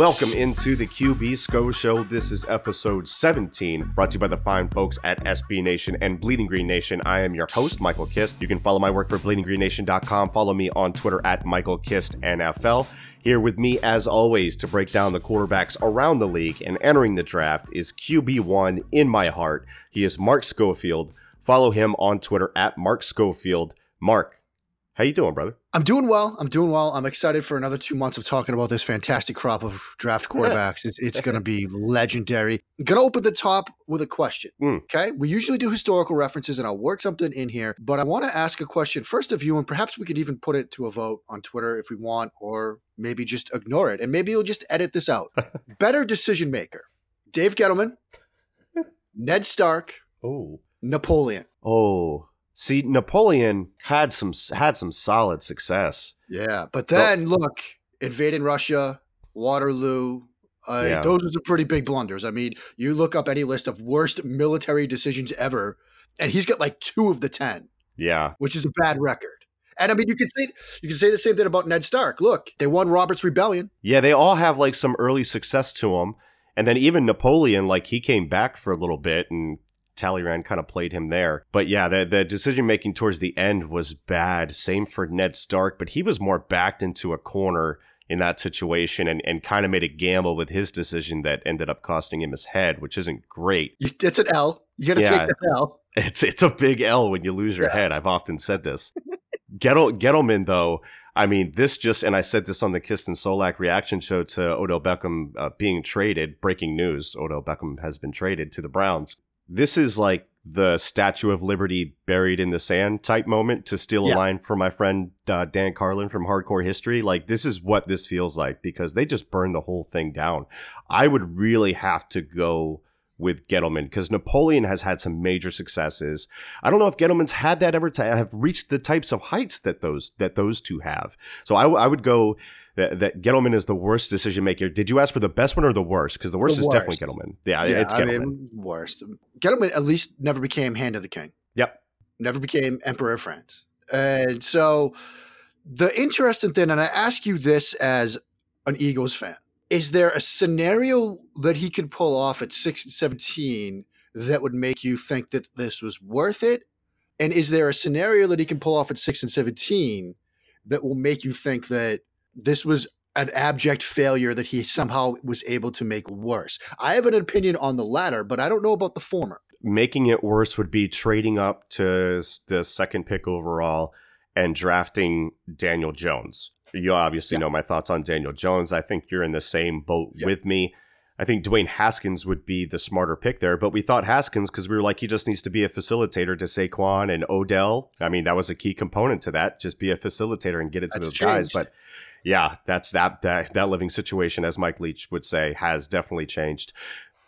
Welcome into the QB SCO Show. This is episode 17, brought to you by the fine folks at SB Nation and Bleeding Green Nation. I am your host, Michael Kist. You can follow my work for bleedinggreennation.com. Follow me on Twitter at Michael Kist NFL. Here with me, as always, to break down the quarterbacks around the league and entering the draft is QB1 in my heart. He is Mark Schofield. Follow him on Twitter at Mark Schofield. Mark, how you doing, brother? I'm doing well. I'm doing well. I'm excited for another two months of talking about this fantastic crop of draft quarterbacks. it's, it's going to be legendary. I'm going to open the top with a question. Mm. Okay. We usually do historical references and I'll work something in here, but I want to ask a question first of you, and perhaps we could even put it to a vote on Twitter if we want, or maybe just ignore it. And maybe you'll just edit this out. Better decision maker Dave Gettleman, Ned Stark, Oh. Napoleon. Oh. See, Napoleon had some had some solid success. Yeah. But then look, invading Russia, Waterloo, uh, Yeah. those are some pretty big blunders. I mean, you look up any list of worst military decisions ever, and he's got like two of the 10, Yeah. which is a bad record. And I mean, you can say you can say the same thing about Ned Stark. Look, they won Robert's Rebellion. Yeah, they all have like some early success to them. And then even Napoleon, like he came back for a little bit and Talleyrand kind of played him there. But yeah, the, the decision making towards the end was bad. Same for Ned Stark, but he was more backed into a corner in that situation and, and kind of made a gamble with his decision that ended up costing him his head, which isn't great. It's an L. You got to Yeah. take the L. It's it's a big L when you lose your Yeah. head. I've often said this. Gettle, Gettleman, though, I mean, this just, and I said this on the Kist and Solak reaction show to Odell Beckham uh, being traded. Breaking news: Odell Beckham has been traded to the Browns. This is like the Statue of Liberty buried in the sand type moment. To steal a line from my friend uh, Dan Carlin from Hardcore History, like this is what this feels like because they just burned the whole thing down. I would really have to go with Gettleman because Napoleon has had some major successes. I don't know if Gettleman's had that ever to have reached the types of heights that those that those two have. So I, w- I would go that, that Gettleman is the worst decision maker. Did you ask for the best one or the worst? Because the worst The is definitely worst. Gettleman. Yeah, it's I mean, worst. Gettleman at least never became Hand of the King. yep. never became emperor of France. And so the interesting thing, and I ask you this as an Eagles fan, is there a scenario that he could pull off at 6 and 17 that would make you think that this was worth it? And is there a scenario that he can pull off at 6 and 17 that will make you think that this was an abject failure that he somehow was able to make worse? I have an opinion on the latter, but I don't know about the former. Making it worse would be trading up to the second pick overall and drafting Daniel Jones. You obviously Yeah. know my thoughts on Daniel Jones. I think you're in the same boat Yeah. with me. I think Dwayne Haskins would be the smarter pick there, but we thought Haskins because we were like, he just needs to be a facilitator to Saquon and Odell. I mean, that was a key component to that. Just be a facilitator and get it to That's those guys. But yeah, that's that that that living situation, as Mike Leach would say, has definitely changed.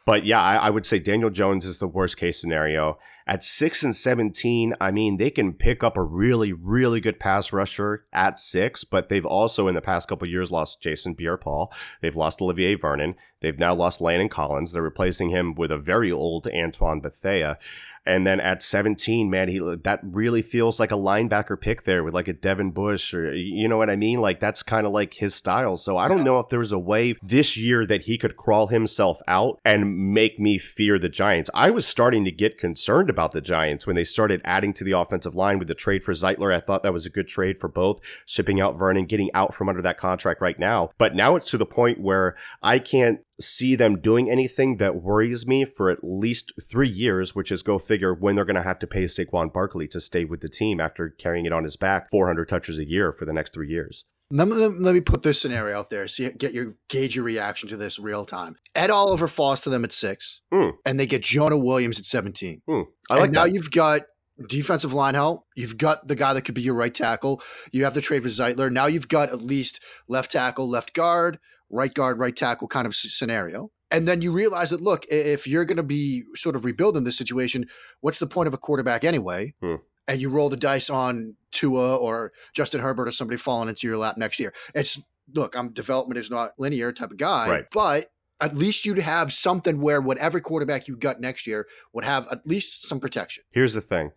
But yeah, I, I would say Daniel Jones is the worst case scenario. At six and seventeen, I mean, they can pick up a really, really good pass rusher at six, but they've also in the past couple years lost Jason Pierre-Paul. They've lost Olivier Vernon. They've now lost Landon Collins. They're replacing him with a very old Antoine Bethea. And then at 17, man, he that really feels like a linebacker pick there with like a Devin Bush or you know what I mean? Like that's kind of like his style. So I don't know if there's a way this year that he could crawl himself out and make me fear the Giants. I was starting to get concerned about the Giants when they started adding to the offensive line with the trade for Zeitler. I thought that was a good trade for both, shipping out Vernon, getting out from under that contract right now. But now it's to the point where I can't see them doing anything that worries me for at least three years, which is go figure when they're going to have to pay Saquon Barkley to stay with the team after carrying it on his back 400 touches a year for the next three years. Let me, let me put this scenario out there. See, get your gauge your reaction to this real time. Ed Oliver falls to them at six, Mm. and they get Jonah Williams at seventeen. Hmm. I like and now that. you've got defensive line help. You've got the guy that could be your right tackle. You have the trade for Zeitler. Now you've got at least left tackle, left guard, right guard, right tackle kind of scenario. And then you realize that look, if you're going to be sort of rebuilding this situation, what's the point of a quarterback anyway? Hmm. And you roll the dice on Tua or Justin Herbert or somebody falling into your lap next year. It's look, I'm development is not linear type of guy, Right. but at least you'd have something where whatever quarterback you got next year would have at least some protection. Here's the thing.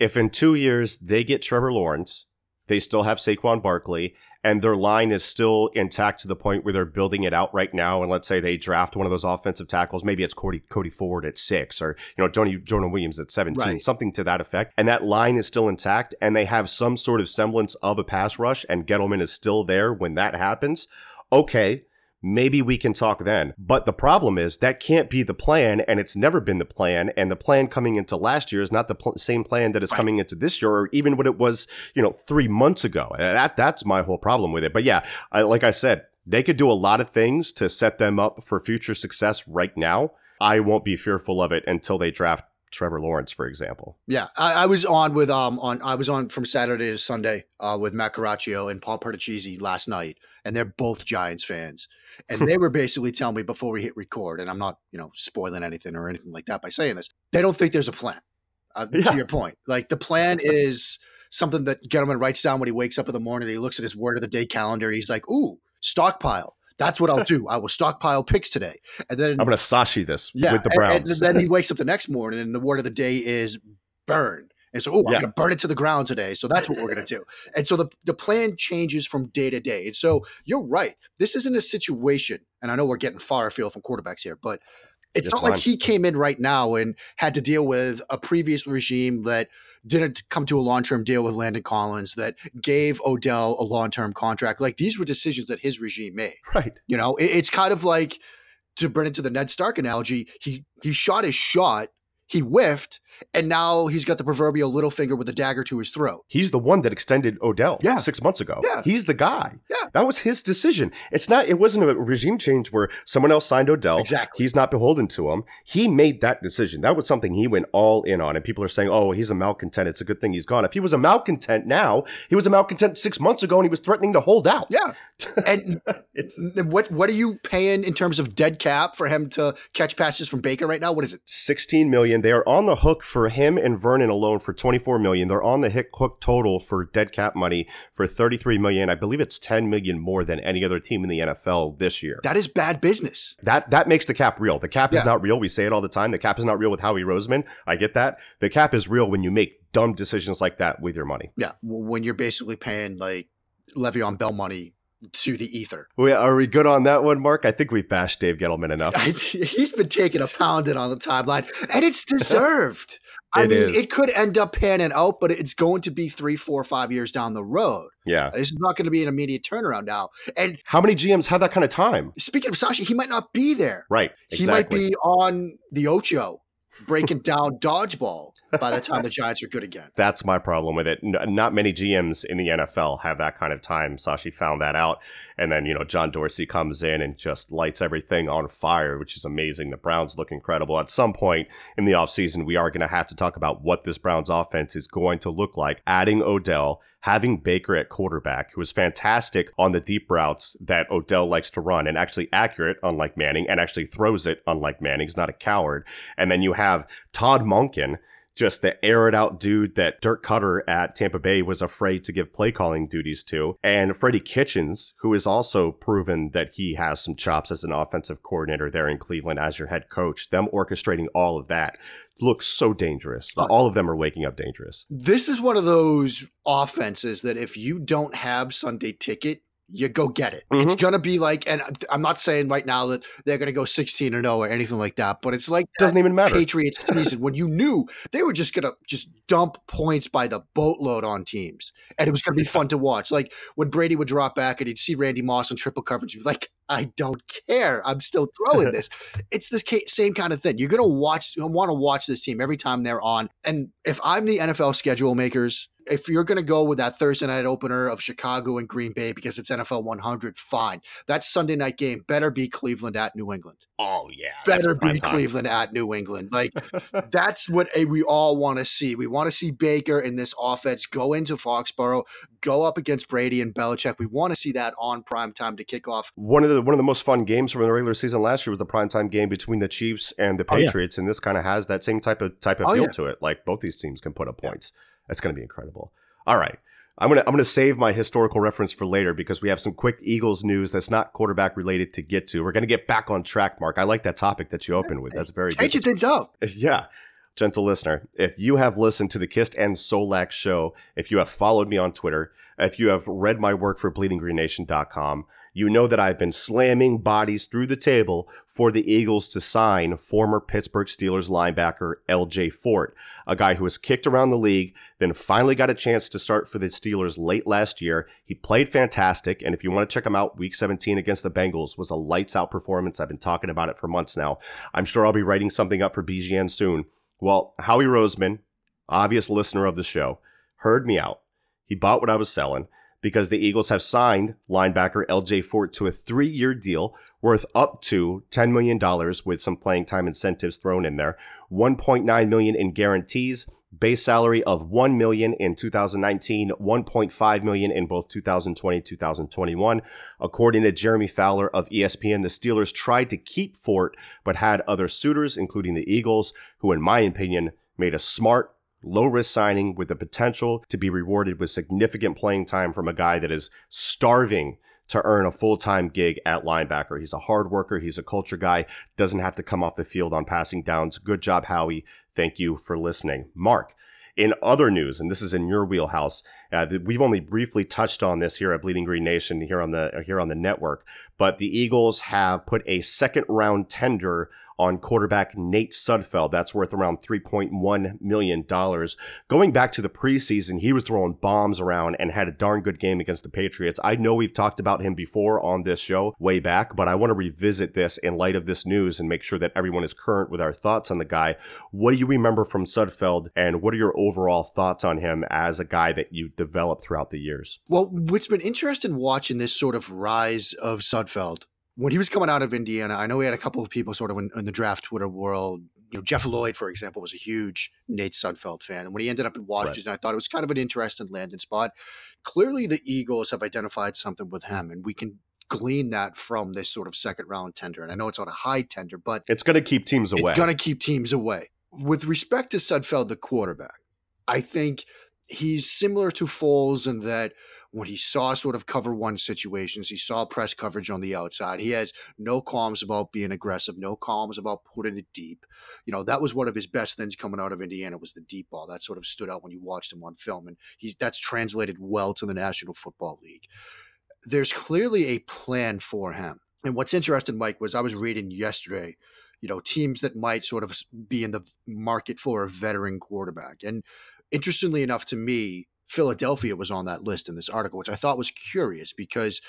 If in two years they get Trevor Lawrence, they still have Saquon Barkley, and their line is still intact to the point where they're building it out right now, and let's say they draft one of those offensive tackles, maybe it's Cody, Cody Ford at six, or you know, Jonah, Jonah Williams at 17, Right. something to that effect, and that line is still intact, and they have some sort of semblance of a pass rush, and Gettleman is still there when that happens, okay, maybe we can talk then. But the problem is that can't be the plan, and it's never been the plan. And the plan coming into last year is not the pl- same plan that is Right. coming into this year, or even what it was, you know, three months ago. That that's my whole problem with it. But yeah, I, like I said, they could do a lot of things to set them up for future success right now. I won't be fearful of it until they draft Trevor Lawrence, for example. Yeah, I, I was on with um on I was on from Saturday to Sunday uh, with Matt Caraccio and Paul Perticisi last night, and they're both Giants fans, and they were basically telling me before we hit record, and I'm not you know spoiling anything or anything like that by saying this, they don't think there's a plan. Uh, Yeah. To your point, like the plan is something that Gettleman writes down when he wakes up in the morning. He looks at his word of the day calendar. He's like, "Ooh, stockpile." That's what I'll do. I will stockpile picks today, and then I'm going to Sashi this yeah, with the and- Browns. And, then he wakes up the next morning, and the word of the day is burn. And so, oh, I'm Yeah. going to burn it to the ground today. So that's what we're going to do. And so the, the plan changes from day to day. And so you're right. This isn't a situation, and I know we're getting far afield from quarterbacks here, but it's not like fine. he came in right now and had to deal with a previous regime that didn't come to a long term deal with Landon Collins, that gave Odell a long term contract. Like these were decisions that his regime made. right. You know, it, it's kind of like to bring it to the Ned Stark analogy. He he shot his shot, he whiffed, and now he's got the proverbial little finger with a dagger to his throat. He's the one that extended Odell Yeah. six months ago. Yeah. He's the guy. Yeah. That was his decision. It's not, it wasn't a regime change where someone else signed Odell. Exactly. He's not beholden to him. He made that decision. That was something he went all in on. And people are saying, oh, he's a malcontent. It's a good thing he's gone. If he was a malcontent now, he was a malcontent six months ago and he was threatening to hold out. Yeah, and It's what what are you paying in terms of dead cap for him to catch passes from Baker right now? What is it? 16 million. They are on the hook for him and Vernon alone for 24 million. They're on the hook total for dead cap money for 33 million. I believe it's 10 million more than any other team in the NFL this year. That is bad business. That that makes the cap real. The cap Yeah. is not real. We say it all the time. The cap is not real with Howie Roseman. I get that. The cap is real when you make dumb decisions like that with your money. Yeah, when you're basically paying like Le'Veon Bell money to the ether. Wait, are we good on that one, Mark? I think we've bashed Dave Gettleman enough. I, he's been taking a pounding on the timeline, and it's deserved. I It mean, is. it could end up panning out, but it's going to be three, four, five years down the road. Yeah. Uh, this is not going to be an immediate turnaround now. And How many GMs have that kind of time? speaking of Sashi, he might not be there. Right. He might be on the Ocho breaking down dodgeball by the time the Giants are good again. That's my problem with it. Not many GMs in the NFL have that kind of time. Sashi found that out. And then, you know, John Dorsey comes in and just lights everything on fire, which is amazing. The Browns look incredible. At some point in the offseason, we are going to have to talk about what this Browns offense is going to look like. Adding Odell, having Baker at quarterback, who is fantastic on the deep routes that Odell likes to run and actually accurate, unlike Manning, and actually throws it, unlike Manning. He's not a coward. And then you have Todd Monken just the air it out dude that Dirk Koetter at Tampa Bay was afraid to give play calling duties to. And Freddie Kitchens, who has also proven that he has some chops as an offensive coordinator there in Cleveland as your head coach. Them orchestrating all of that looks so dangerous. All of them are waking up dangerous. This is one of those offenses that if you don't have Sunday ticket, you go get it. It's Mm-hmm. going to be like, and I'm not saying right now that they're going to go 16 or 0 or anything like that, but it's like Doesn't even matter. Patriots season when you knew they were just going to just dump points by the boatload on teams. And it was going to be fun to watch. Like when Brady would drop back and he'd see Randy Moss on triple coverage, be like, I don't care. I'm still throwing this. it's this same kind of thing. You're going to watch, you want to watch this team every time they're on. And if I'm the NFL schedule makers, if you're going to go with that Thursday night opener of Chicago and Green Bay because it's NFL 100, fine. That Sunday night game better be Cleveland at New England. Oh yeah, better be Cleveland at New England. Like that's what we all want to see. We want to see Baker in this offense go into Foxborough, go up against Brady and Belichick. We want to see that on prime time to kick off. One of the one of the most fun games from the regular season last year was the prime time game between the Chiefs and the Patriots, oh, yeah. and this kind of has that same type of type of oh, feel yeah. to it. Like both these teams can put up points. Yeah. That's going to be incredible. All right. I'm gonna I'm gonna save my historical reference for later because we have some quick Eagles news that's not quarterback related to get to. We're gonna get back on track, Mark. I like that topic that you opened with. That's very changing things up. Yeah, gentle listener, if you have listened to the Kist and Solak show, if you have followed me on Twitter, if you have read my work for BleedingGreenNation.com, you know that I've been slamming bodies through the table for the Eagles to sign former Pittsburgh Steelers linebacker LJ Fort, a guy who has kicked around the league, then finally got a chance to start for the Steelers late last year. He played fantastic, and if you want to check him out, week 17 against the Bengals was a lights out performance. I've been talking about it for months now. I'm sure I'll be writing something up for BGN soon. Well, Howie Roseman, obvious listener of the show, heard me out. He bought what I was selling because the Eagles have signed linebacker LJ Fort to a three year deal worth up to $10 million with some playing time incentives thrown in there, 1.9 million in guarantees, base salary of 1 million in 2019, 1.5 million in both 2020 and 2021. According to Jeremy Fowler of ESPN, the Steelers tried to keep Fort but had other suitors including the Eagles, who in my opinion made a smart low risk signing with the potential to be rewarded with significant playing time from a guy that is starving to earn a full time gig at linebacker. He's a hard worker, he's a culture guy, doesn't have to come off the field on passing downs. Good job, Howie. Thank you for listening. Mark, in other news, and this is in your wheelhouse, uh, we've only briefly touched on this here at Bleeding Green Nation here on the here on the network, but the Eagles have put a second round tender on quarterback Nate Sudfeld. That's worth around $3.1 million. Going back to the preseason, he was throwing bombs around and had a darn good game against the Patriots. I know we've talked about him before on this show way back, but I want to revisit this in light of this news and make sure that everyone is current with our thoughts on the guy. What do you remember from Sudfeld and what are your overall thoughts on him as a guy that you developed throughout the years? Well, what's been interesting watching this sort of rise of Sudfeld when he was coming out of Indiana, I know he had a couple of people sort of in, in, the draft Twitter world. You know, Jeff Lloyd, for example, was a huge Nate Sudfeld fan. And when he ended up in Washington, right. I thought it was kind of an interesting landing spot. Clearly, the Eagles have identified something with him, and we can glean that from this sort of second round tender. And I know it's on a high tender, but it's going to keep teams away. It's going to keep teams away. With respect to Sudfeld, the quarterback, I think he's similar to Foles in that when he saw sort of cover one situations, he saw press coverage on the outside. He has no qualms about being aggressive, no qualms about putting it deep. You know, that was one of his best things coming out of Indiana was the deep ball. That sort of stood out when you watched him on film, and he's that's translated well to the National Football League. There's clearly a plan for him. And what's interesting, Mike, was I was reading yesterday you know, teams that might sort of be in the market for a veteran quarterback. And interestingly enough to me, Philadelphia was on that list in this article, which I thought was curious because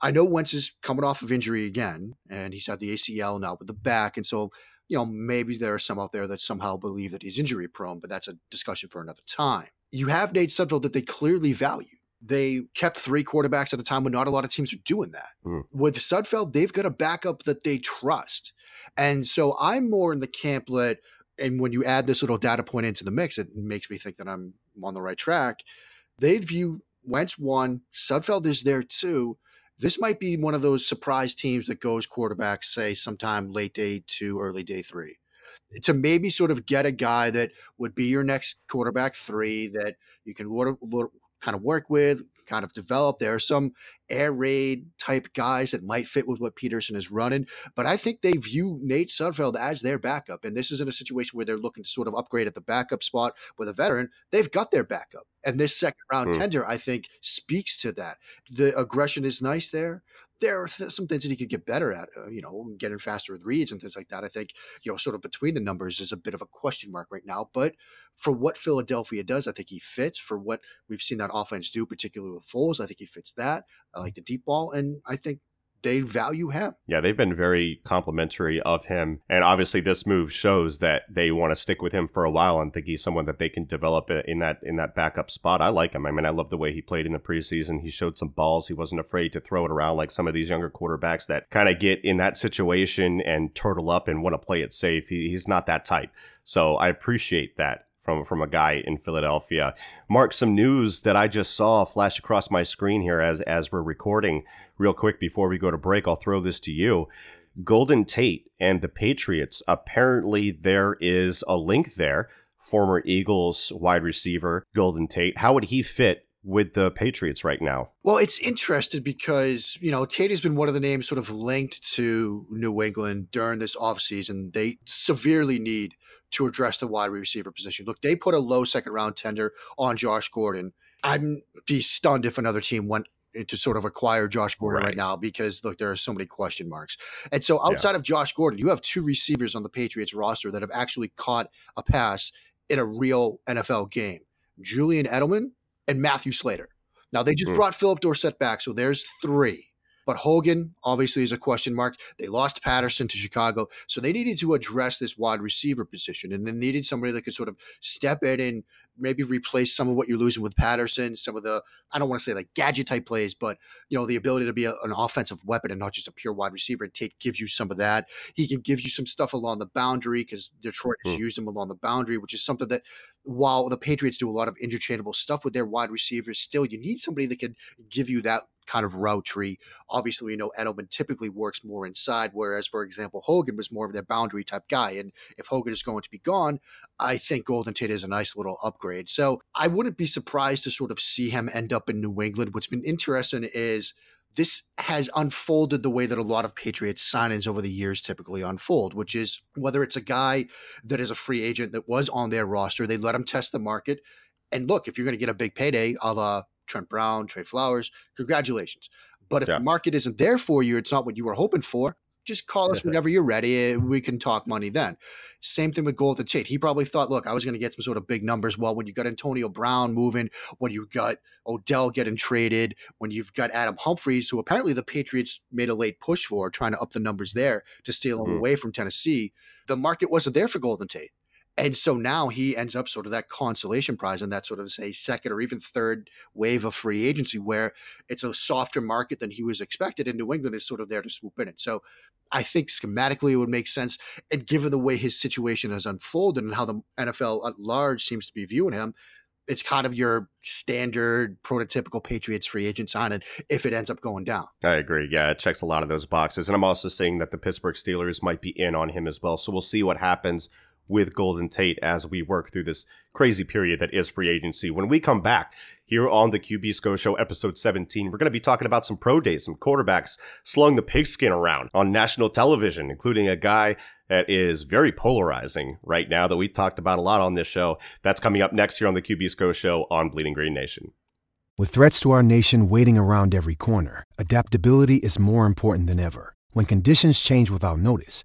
I know Wentz is coming off of injury again, and he's had the ACL now with the back, and so you know maybe there are some out there that somehow believe that he's injury prone, but that's a discussion for another time. You have Nate Sudfeld that they clearly value. They kept three quarterbacks at a time when not a lot of teams are doing that. Mm. With Sudfeld, they've got a backup that they trust. And so I'm more in the camp that and when you add this little data point into the mix, it makes me think that I'm on the right track. They view Wentz one, Sudfeld is there too. This might be one of those surprise teams that goes quarterback, say sometime late day two, early day three, to maybe sort of get a guy that would be your next quarterback three that you can kind of work with, kind of develop. There are some air raid type guys that might fit with what Pederson is running, but I think they view Nate Sudfeld as their backup. And this isn't a situation where they're looking to sort of upgrade at the backup spot with a veteran. They've got their backup. And this second round mm. tender, I think, speaks to that. The aggression is nice there there are th- some things that he could get better at, uh, you know, getting faster with reads and things like that. I think, you know, sort of between the numbers is a bit of a question mark right now. But for what Philadelphia does, I think he fits. For what we've seen that offense do, particularly with Foles, I think he fits that. I like the deep ball. And I think they value him. Yeah, they've been very complimentary of him. And obviously this move shows that they want to stick with him for a while and think he's someone that they can develop in that in that backup spot. I like him. I mean, I love the way he played in the preseason. He showed some balls. He wasn't afraid to throw it around like some of these younger quarterbacks that kind of get in that situation and turtle up and want to play it safe. He, he's not that type. So I appreciate that from from a guy in Philadelphia. Mark, some news that I just saw flash across my screen here as as we're recording. Real quick before we go to break, I'll throw this to you. Golden Tate and the Patriots. Apparently, there is a link there. Former Eagles wide receiver Golden Tate. How would he fit with the Patriots right now? Well, it's interesting because, you know, Tate has been one of the names sort of linked to New England during this offseason. They severely need to address the wide receiver position. Look, they put a low second round tender on Josh Gordon. I'd be stunned if another team went to sort of acquire Josh Gordon right. right, now because look, there are so many question marks. And so outside yeah. of Josh Gordon, you have two receivers on the Patriots roster that have actually caught a pass in a real NFL game. Julian Edelman and Matthew Slater. Now they just mm. brought Phillip Dorsett back, so there's three. But Hogan obviously is a question mark. They lost Patterson to Chicago. So they needed to address this wide receiver position and they needed somebody that could sort of step in and maybe replace some of what you're losing with Patterson, some of the, I don't want to say like gadget type plays, but, you know, the ability to be a, an offensive weapon and not just a pure wide receiver and take, give you some of that. He can give you some stuff along the boundary because Detroit has mm. used him along the boundary, which is something that while the Patriots do a lot of interchangeable stuff with their wide receivers, still you need somebody that can give you that kind of route tree. Obviously, we know Edelman typically works more inside, whereas, for example, Hogan was more of their boundary type guy. And if Hogan is going to be gone, I think Golden Tate is a nice little upgrade. So I wouldn't be surprised to sort of see him end up in New England. What's been interesting is this has unfolded the way that a lot of Patriots signings over the years typically unfold, which is whether it's a guy that is a free agent that was on their roster, they let him test the market. And look, if you're going to get a big payday, a la Trent Brown, Trey Flowers, congratulations. But if yeah. the market isn't there for you, it's not what you were hoping for. Just call us whenever you're ready. We can talk money then. Same thing with Golden Tate. He probably thought, look, I was going to get some sort of big numbers. Well, when you got Antonio Brown moving, when you got Odell getting traded, when you've got Adam Humphries, who apparently the Patriots made a late push for, trying to up the numbers there to steal him mm-hmm. away from Tennessee, the market wasn't there for Golden Tate. And so now he ends up sort of that consolation prize and that sort of say second or even third wave of free agency where it's a softer market than he was expected. And New England is sort of there to swoop in it. So I think schematically it would make sense. And given the way his situation has unfolded and how the NFL at large seems to be viewing him, it's kind of your standard prototypical Patriots free agent sign. signing if it ends up going down. I agree. Yeah, it checks a lot of those boxes. And I'm also seeing that the Pittsburgh Steelers might be in on him as well. So we'll see what happens with Golden Tate as we work through this crazy period that is free agency. When we come back here on the QB SCO Show, episode 17, we're going to be talking about some pro days, some quarterbacks slung the pigskin around on national television, including a guy that is very polarizing right now that we talked about a lot on this show. That's coming up next here on the QB SCO Show on Bleeding Green Nation. With threats to our nation waiting around every corner, adaptability is more important than ever. When conditions change without notice,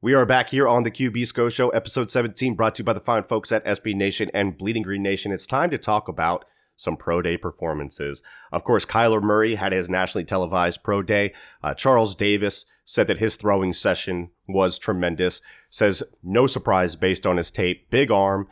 We are back here on the QB SCO Show, episode 17, brought to you by the fine folks at SB Nation and Bleeding Green Nation. It's time to talk about some pro day performances. Of course, Kyler Murray had his nationally televised pro day. Uh, Charles Davis said that his throwing session was tremendous. Says no surprise based on his tape. Big arm,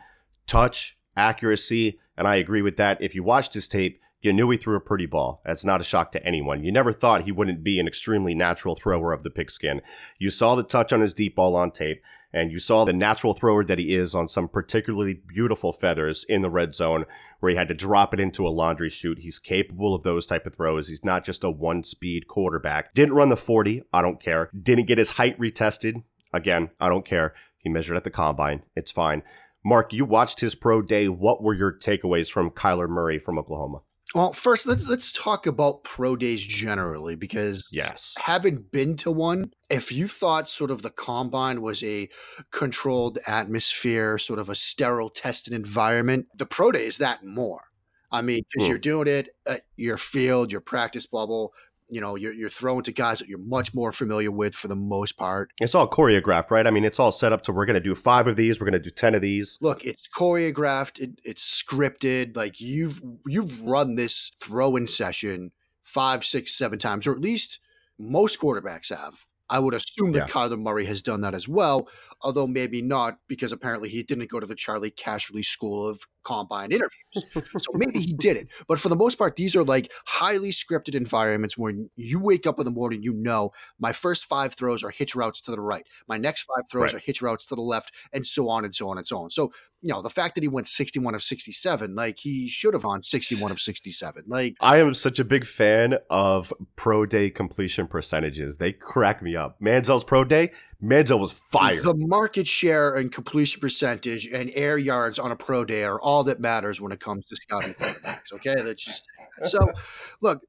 touch, accuracy. And I agree with that. If you watched his tape, you knew he threw a pretty ball. That's not a shock to anyone. You never thought he wouldn't be an extremely natural thrower of the pigskin. You saw the touch on his deep ball on tape and you saw the natural thrower that he is on some particularly beautiful feathers in the red zone where he had to drop it into a laundry chute. He's capable of those type of throws. He's not just a one speed quarterback. Didn't run the 40. I don't care. Didn't get his height retested. Again, I don't care. He measured at the combine. It's fine. Mark, you watched his pro day. What were your takeaways from Kyler Murray from Oklahoma? Well, first let's let's talk about pro days generally because Yes. having been to one, if you thought sort of the combine was a controlled atmosphere, sort of a sterile tested environment, the pro day is that more. I mean, because you're doing it at your field, your practice bubble. You know, you're you're throwing to guys that you're much more familiar with for the most part. It's all choreographed, right? I mean, it's all set up to we're going to do five of these, we're going to do 10 of these. look it's choreographed it, it's scripted like you've you've run this throw-in session five six seven times or at least most quarterbacks have i would assume that Yeah. kyler murray has done that as well although maybe not because apparently he didn't go to the charlie casserly school of combine interviews so maybe he did it but for the most part these are like highly scripted environments where you wake up in the morning you know my first five throws are hitch routes to the right my next five throws Right. are hitch routes to the left and so on and so on and so on so you know, the fact that he went 61 of 67, like he should have on 61 of 67. Like, I am such a big fan of pro day completion percentages. They crack me up. Manziel's pro day, Manziel was fire. the market share and completion percentage and air yards on a pro day are all that matters when it comes to scouting quarterbacks. Okay. That's just so look,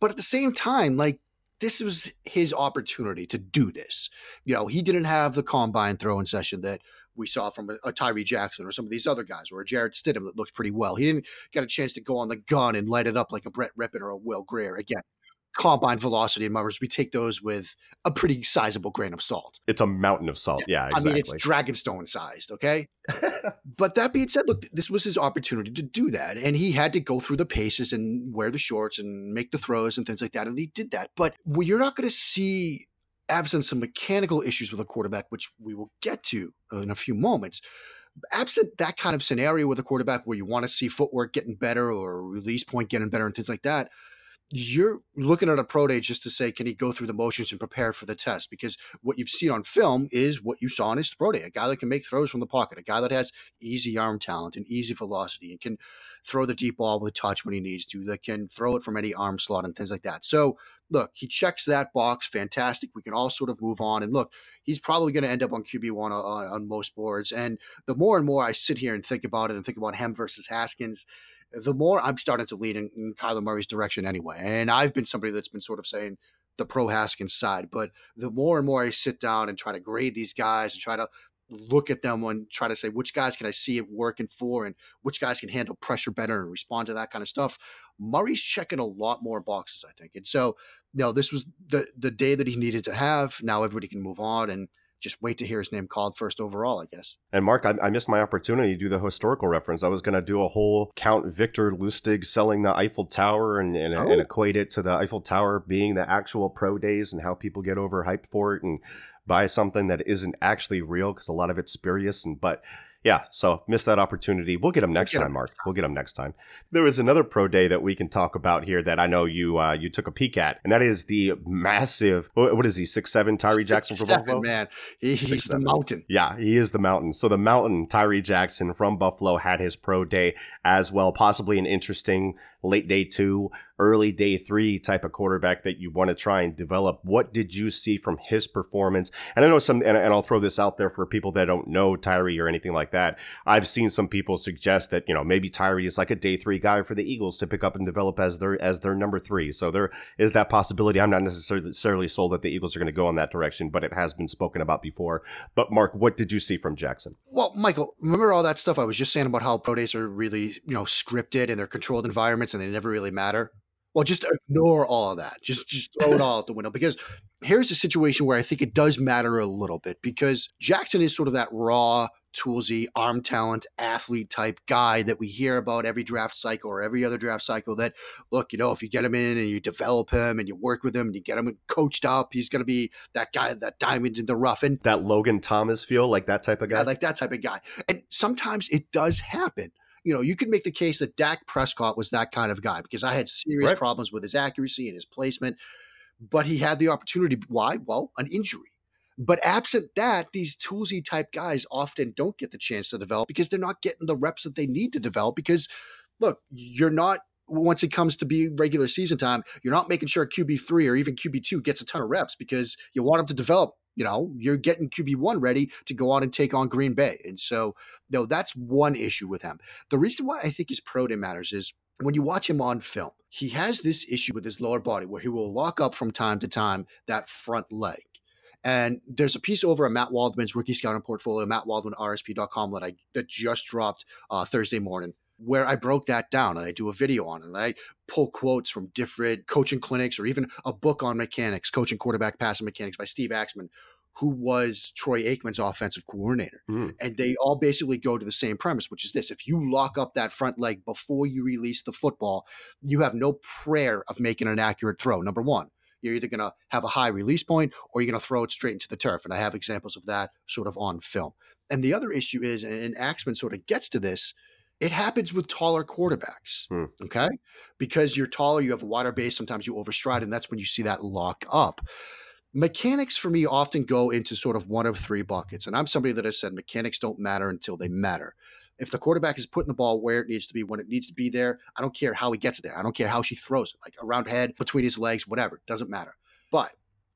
but at the same time, like, this was his opportunity to do this. You know, he didn't have the combine throwing session that we saw from a, a Tyree Jackson or some of these other guys, or a Jarrett Stidham that looked pretty well. He didn't get a chance to go on the gun and light it up like a Brett Rypien or a Will Grier. Again, combine velocity and numbers, we take those with a pretty sizable grain of salt. it's a mountain of salt. Yeah, exactly. I mean, it's Dragonstone sized, okay? but that being said, look, this was his opportunity to do that. And he had to go through the paces and wear the shorts and make the throws and things like that. And he did that. But you're not going to see, absent some mechanical issues with a quarterback, which we will get to in a few moments. Absent that kind of scenario with a quarterback where you want to see footwork getting better or release point getting better and things like that, you're looking at a pro day just to say, can he go through the motions and prepare for the test? Because what you've seen on film is what you saw in his pro day a guy that can make throws from the pocket, a guy that has easy arm talent and easy velocity and can throw the deep ball with touch when he needs to, that can throw it from any arm slot and things like that. So, look, he checks that box. Fantastic. We can all sort of move on. And look, he's probably going to end up on QB1 on, on, most boards. And the more and more I sit here and think about it and think about him versus Haskins, the more I'm starting to lean in, in Kyler Murray's direction anyway. And I've been somebody that's been sort of saying the pro Haskins side, but the more and more I sit down and try to grade these guys and try to look at them and try to say which guys can I see it working for and which guys can handle pressure better and respond to that kind of stuff. Murray's checking a lot more boxes, I think. And so, you know, this was the the day that he needed to have. Now everybody can move on and just wait to hear his name called first overall, I guess. And Mark, I, I missed my opportunity to do the historical reference. I was going to do a whole Count Victor Lustig selling the Eiffel Tower and, and, Oh. and equate it to the Eiffel Tower being the actual pro days and how people get overhyped for it and buy something that isn't actually real because a lot of it's spurious. And but yeah, so missed that opportunity. We'll get them next get 'em time, Mark. We'll get them next time. There is another pro day that we can talk about here that I know you uh, you took a peek at, and that is the massive. What is he? Six seven Tyree Jackson from Seven, Buffalo. man. He- Six, he's the mountain. Yeah, he is the mountain. So the mountain, Tyree Jackson from Buffalo, had his pro day as well. Possibly an interesting late day two, early day three type of quarterback that you want to try and develop. What did you see from his performance? And I know some, and, and I'll throw this out there for people that don't know Tyree or anything like that. I've seen some people suggest that you know maybe Tyree is like a day three guy for the Eagles to pick up and develop as their as their number three. So there is that possibility. I'm not necessarily sold that the Eagles are going to go in that direction, but it has been spoken about before. But Mark, what did you see from Jackson? Well, Michael, remember all that stuff I was just saying about how pro days are really, you know, scripted and they're controlled environments and they never really matter? Well, just ignore all of that. Just just throw it all out the window because here's a situation where I think it does matter a little bit because Jackson is sort of that raw, toolsy, arm talent, athlete type guy that we hear about every draft cycle or every other draft cycle that look, you know, if you get him in and you develop him and you work with him and you get him coached up, he's going to be that guy, that diamond in the rough. And That Logan Thomas feel like that type of guy? yeah, like that type of guy. And sometimes it does happen. You know, you could make the case that Dak Prescott was that kind of guy because I had serious Right. problems with his accuracy and his placement, but he had the opportunity. Why? Well, an injury. But absent that, these toolsy type guys often don't get the chance to develop because they're not getting the reps that they need to develop. Because look, you're not once it comes to be regular season time, you're not making sure QB three or even QB two gets a ton of reps because you want them to develop. You know, you're getting QB one ready to go on and take on Green Bay, and so no, that's one issue with him. The reason why I think his pro day matters is when you watch him on film, he has this issue with his lower body where he will lock up from time to time that front leg. And there's a piece over at Matt Waldman's rookie scouting portfolio, Matt Waldman, RSP.com, that I that just dropped uh, Thursday morning, where I broke that down and I do a video on it. And I pull quotes from different coaching clinics or even a book on mechanics, coaching quarterback passing mechanics by Steve Axman, who was Troy Aikman's offensive coordinator. Mm. And they all basically go to the same premise, which is this if you lock up that front leg before you release the football, you have no prayer of making an accurate throw. Number one, you're either going to have a high release point or you're going to throw it straight into the turf. And I have examples of that sort of on film. And the other issue is, and Axman sort of gets to this, it happens with taller quarterbacks. Hmm. Okay. Because you're taller, you have a wider base. Sometimes you overstride, and that's when you see that lock up. Mechanics for me often go into sort of one of three buckets. And I'm somebody that has said mechanics don't matter until they matter. If the quarterback is putting the ball where it needs to be, when it needs to be there, I don't care how he gets there. I don't care how she throws it, like around head, between his legs, whatever. It doesn't matter. But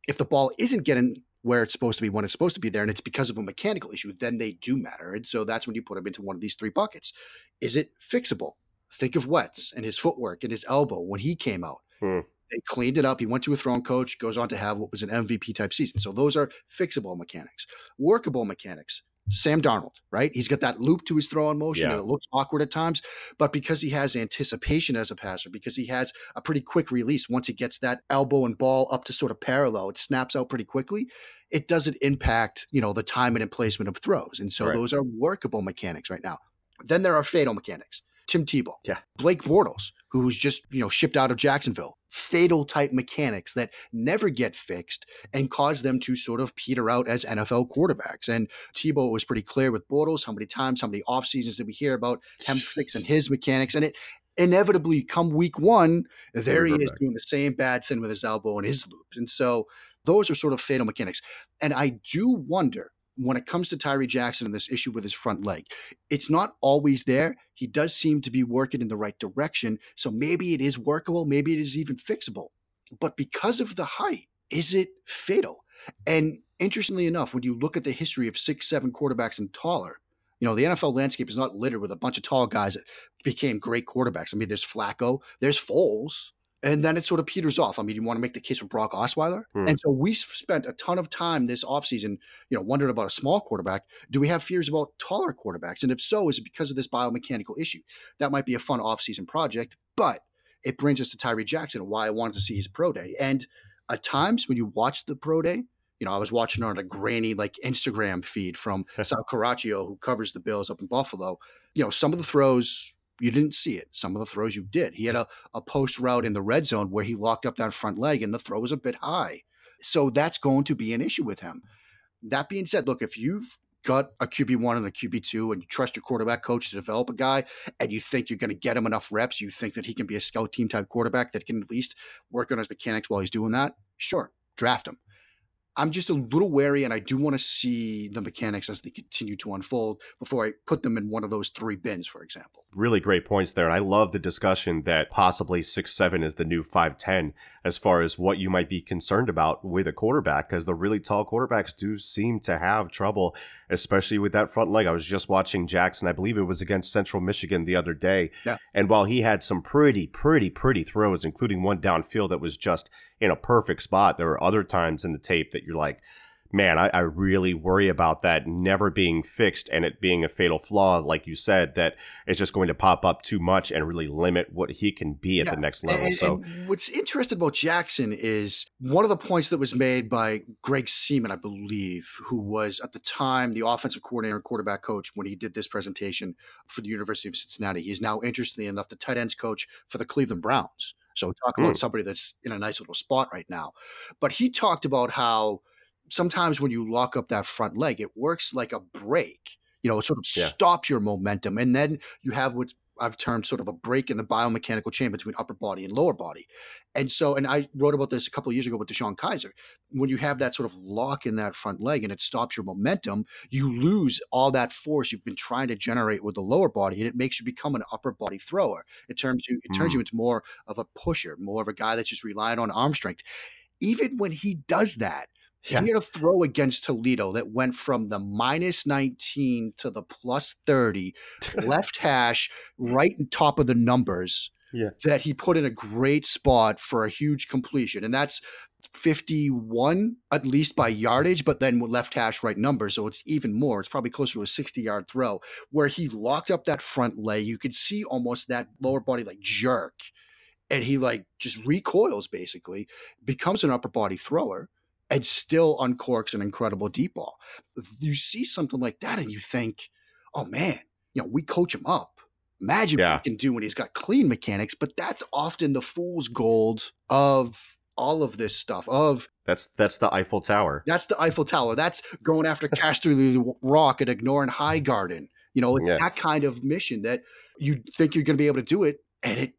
if the ball isn't getting where it's supposed to be when it's supposed to be there, and it's because of a mechanical issue, then they do matter. And so that's when you put them into one of these three buckets. Is it fixable? Think of Wentz and his footwork and his elbow when he came out. Hmm. They cleaned it up. He went to a throwing coach, goes on to have what was an MVP type season. So those are fixable mechanics. Workable mechanics. Sam Darnold, right? He's got that loop to his throwing motion Yeah. and it looks awkward at times, but because he has anticipation as a passer, because he has a pretty quick release once he gets that elbow and ball up to sort of parallel, it snaps out pretty quickly. It doesn't impact, you know, the timing and placement of throws. And so Right. those are workable mechanics right now. Then there are fatal mechanics. Tim Tebow, Yeah. Blake Bortles, who's just you know shipped out of Jacksonville. Fatal type mechanics that never get fixed and cause them to sort of peter out as NFL quarterbacks. And Tebow was pretty clear with Bortles. How many times, how many off seasons did we hear about him fixing his mechanics? And it inevitably come week one, there he is doing the same bad thing with his elbow and his loops. And so those are sort of fatal mechanics. And I do wonder when it comes to Tyree Jackson and this issue with his front leg, it's not always there. He does seem to be working in the right direction. So maybe it is workable, maybe it is even fixable. But because of the height, is it fatal? And interestingly enough, when you look at the history of six, seven quarterbacks and taller, you know, the NFL landscape is not littered with a bunch of tall guys that became great quarterbacks. I mean, there's Flacco, there's Foles, and then it sort of peters off. I mean, you want to make the case for Brock Osweiler? Hmm. And so we spent a ton of time this offseason, you know, wondering about a small quarterback. Do we have fears about taller quarterbacks? And if so, is it because of this biomechanical issue? That might be a fun offseason project, but it brings us to Tyree Jackson and why I wanted to see his pro day. And at times when you watch the pro day, you know, I was watching on a grainy like Instagram feed from Sal Capaccio, who covers the Bills up in Buffalo. You know, some of the throws you didn't see it. Some of the throws you did. He had a, a post route in the red zone where he locked up that front leg and the throw was a bit high. So that's going to be an issue with him. That being said, look, if you've got a QB1 and a QB2 and you trust your quarterback coach to develop a guy and you think you're going to get him enough reps, you think that he can be a scout team type quarterback that can at least work on his mechanics while he's doing that, sure, draft him. I'm just a little wary and I do want to see the mechanics as they continue to unfold before I put them in one of those three bins, for example. really great points there. And I love the discussion that possibly six seven is the new 5'10 as far as what you might be concerned about with a quarterback, because the really tall quarterbacks do seem to have trouble, especially with that front leg. I was just watching Jackson, I believe it was against Central Michigan the other day. Yeah. And while he had some pretty, pretty, pretty throws, including one downfield that was just in a perfect spot, there were other times in the tape that you're like, man, I, I really worry about that never being fixed and it being a fatal flaw, like you said, that it's just going to pop up too much and really limit what he can be at Yeah. the next level. And, so and what's interesting about Jackson is one of the points that was made by Greg Seamon, I believe, who was at the time the offensive coordinator and quarterback coach when he did this presentation for the University of Cincinnati. He's now, interestingly enough, the tight ends coach for the Cleveland Browns. So talk about Hmm. somebody that's in a nice little spot right now. But he talked about how sometimes when you lock up that front leg, it works like a brake. You know, it sort of Yeah. stops your momentum. And then you have what I've termed sort of a break in the biomechanical chain between upper body and lower body. And so, and I wrote about this a couple of years ago with DeShone Kizer. When you have that sort of lock in that front leg and it stops your momentum, you lose all that force you've been trying to generate with the lower body, and it makes you become an upper body thrower. It turns you, it turns Mm. you into more of a pusher, more of a guy that's just relying on arm strength. Even when he does that, Yeah. he had a throw against Toledo that went from the minus 19 to the plus 30, left hash, right on top of the numbers. Yeah. that he put in a great spot for a huge completion. And that's 51 at least by yardage, but then left hash right number. So it's even more. It's probably closer to a 60 yard throw where he locked up that front leg. You could see almost that lower body like jerk. And he like just recoils basically, becomes an upper body thrower and still uncorks an incredible deep ball. You see something like that and you think, oh man, you know, we coach him up. Imagine Yeah. what he can do when he's got clean mechanics, but that's often the fool's gold of all of this stuff. Of That's that's the Eiffel Tower. that's the Eiffel Tower. That's going after Casterly Rock and ignoring High Garden. You know, it's Yeah. that kind of mission that you think you're going to be able to do it, and it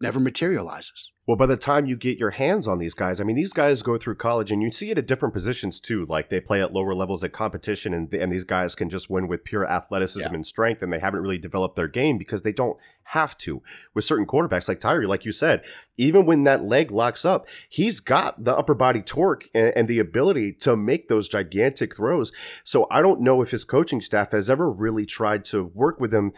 never materializes. Well, by the time you get your hands on these guys, I mean, these guys go through college and you see it at different positions too. Like they play at lower levels at competition and, and these guys can just win with pure athleticism Yeah. and strength and they haven't really developed their game because they don't have to. With certain quarterbacks like Tyree, like you said, even when that leg locks up, he's got the upper body torque and, and the ability to make those gigantic throws. So I don't know if his coaching staff has ever really tried to work with him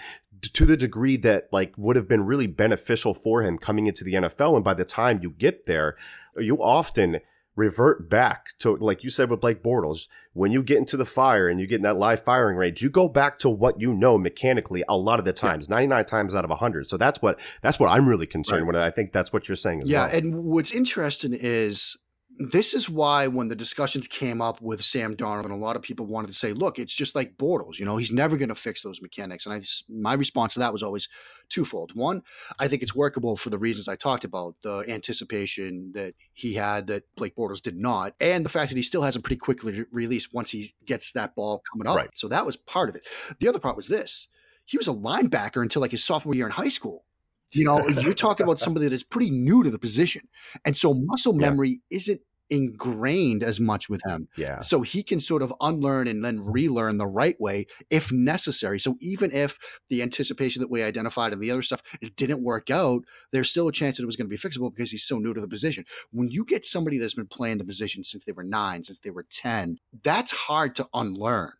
to the degree that like would have been really beneficial for him coming into the NFL and by the time you get there you often revert back to like you said with Blake Bortles when you get into the fire and you get in that live firing range you go back to what you know mechanically a lot of the times 99 times out of 100 so that's what that's what I'm really concerned Right. with I think that's what you're saying as Yeah, well. and what's interesting is this is why when the discussions came up with Sam Darnold, and a lot of people wanted to say, "Look, it's just like Bortles. You know, he's never going to fix those mechanics." And I, my response to that was always twofold. One, I think it's workable for the reasons I talked about: the anticipation that he had that Blake Bortles did not, and the fact that he still has a pretty quickly re- release once he gets that ball coming up. Right. So that was part of it. The other part was this: he was a linebacker until like his sophomore year in high school. You know, you're talking about somebody that is pretty new to the position. And so muscle Yeah. memory isn't ingrained as much with him. yeah. So he can sort of unlearn and then relearn the right way if necessary. So even if the anticipation that we identified and the other stuff it didn't work out, there's still a chance that it was going to be fixable because he's so new to the position. When you get somebody that's been playing the position since they were nine, since they were 10, that's hard to unlearn.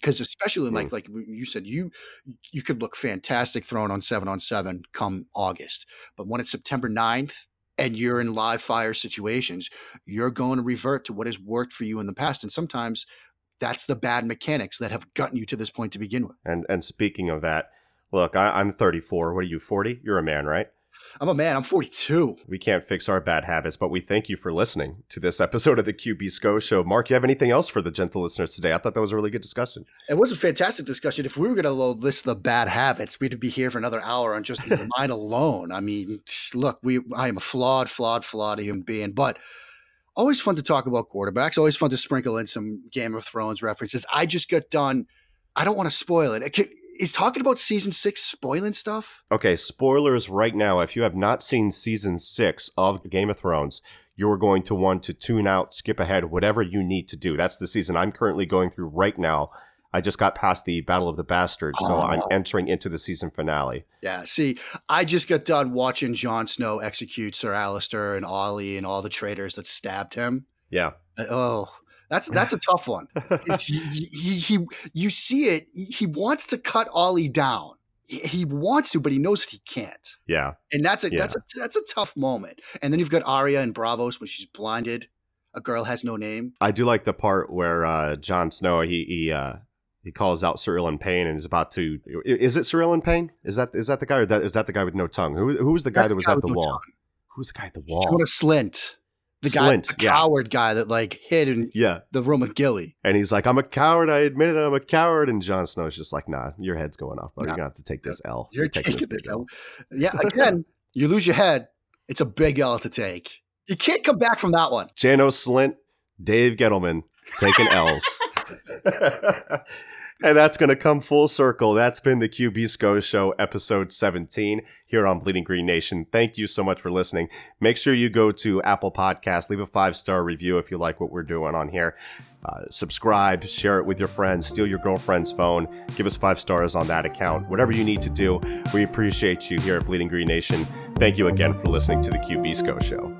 Because especially hmm. like like you said, you you could look fantastic thrown on seven on seven come August. But when it's September 9th and you're in live fire situations, you're going to revert to what has worked for you in the past. And sometimes that's the bad mechanics that have gotten you to this point to begin with. And and speaking of that, look, I, I'm 34. What are you, 40? You're a man, right? I'm a man, I'm 42. We can't fix our bad habits, but we thank you for listening to this episode of the QB SCO Show. Mark, you have anything else for the gentle listeners today? I thought that was a really good discussion. It was a fantastic discussion. If we were going to list the bad habits, we'd be here for another hour on just mine alone. I mean, look, we I am a flawed, flawed, flawed human being, but always fun to talk about quarterbacks. Always fun to sprinkle in some Game of Thrones references. I just got done. I don't want to spoil it. Can- Is talking about season six spoiling stuff? Okay, spoilers right now. If you have not seen season six of Game of Thrones, you're going to want to tune out, skip ahead, whatever you need to do. That's the season I'm currently going through right now. I just got past the Battle of the Bastards, so oh. I'm Oh. entering into the season finale. Yeah. See, I just got done watching Jon Snow execute Sir Alliser and Olly and all the traitors that stabbed him. Yeah. Oh, that's that's a tough one. He, he, he, you see it. He, wants to cut Olly down. He, wants to, but he knows he can't. Yeah. And that's a Yeah. that's a that's a tough moment. And then you've got Arya and Braavos when she's blinded. A girl has no name. I do like the part where uh Jon Snow he he uh he calls out Ser Ilyn Payne and is about to is it Ser Ilyn Payne? Is that is that the guy or that is that the guy with no tongue? Who who was the guy That's that the was guy at the no wall? tongue. Who's the guy at the wall? Janos Slynt, the guy, Slynt, the yeah. coward guy that like hid in Yeah. the room with Gilly. And he's like, I'm a coward. I admit it. I'm a coward. And Jon Snow's just like, nah, your head's going off, bro. Nah. You're going to have to take this L. You're taking this L. Yeah, again, you lose your head. It's a big L to take. You can't come back from that one. Janos Slynt, Dave Gettleman taking L's. and that's going to come full circle. That's been the QB SCO Show, episode 17 here on Bleeding Green Nation. Thank you so much for listening. Make sure you go to Apple Podcasts, leave a five star review if you like what we're doing on here. Uh, subscribe, share it with your friends, steal your girlfriend's phone, give us five stars on that account. Whatever you need to do, we appreciate you here at Bleeding Green Nation. Thank you again for listening to the QB SCO Show.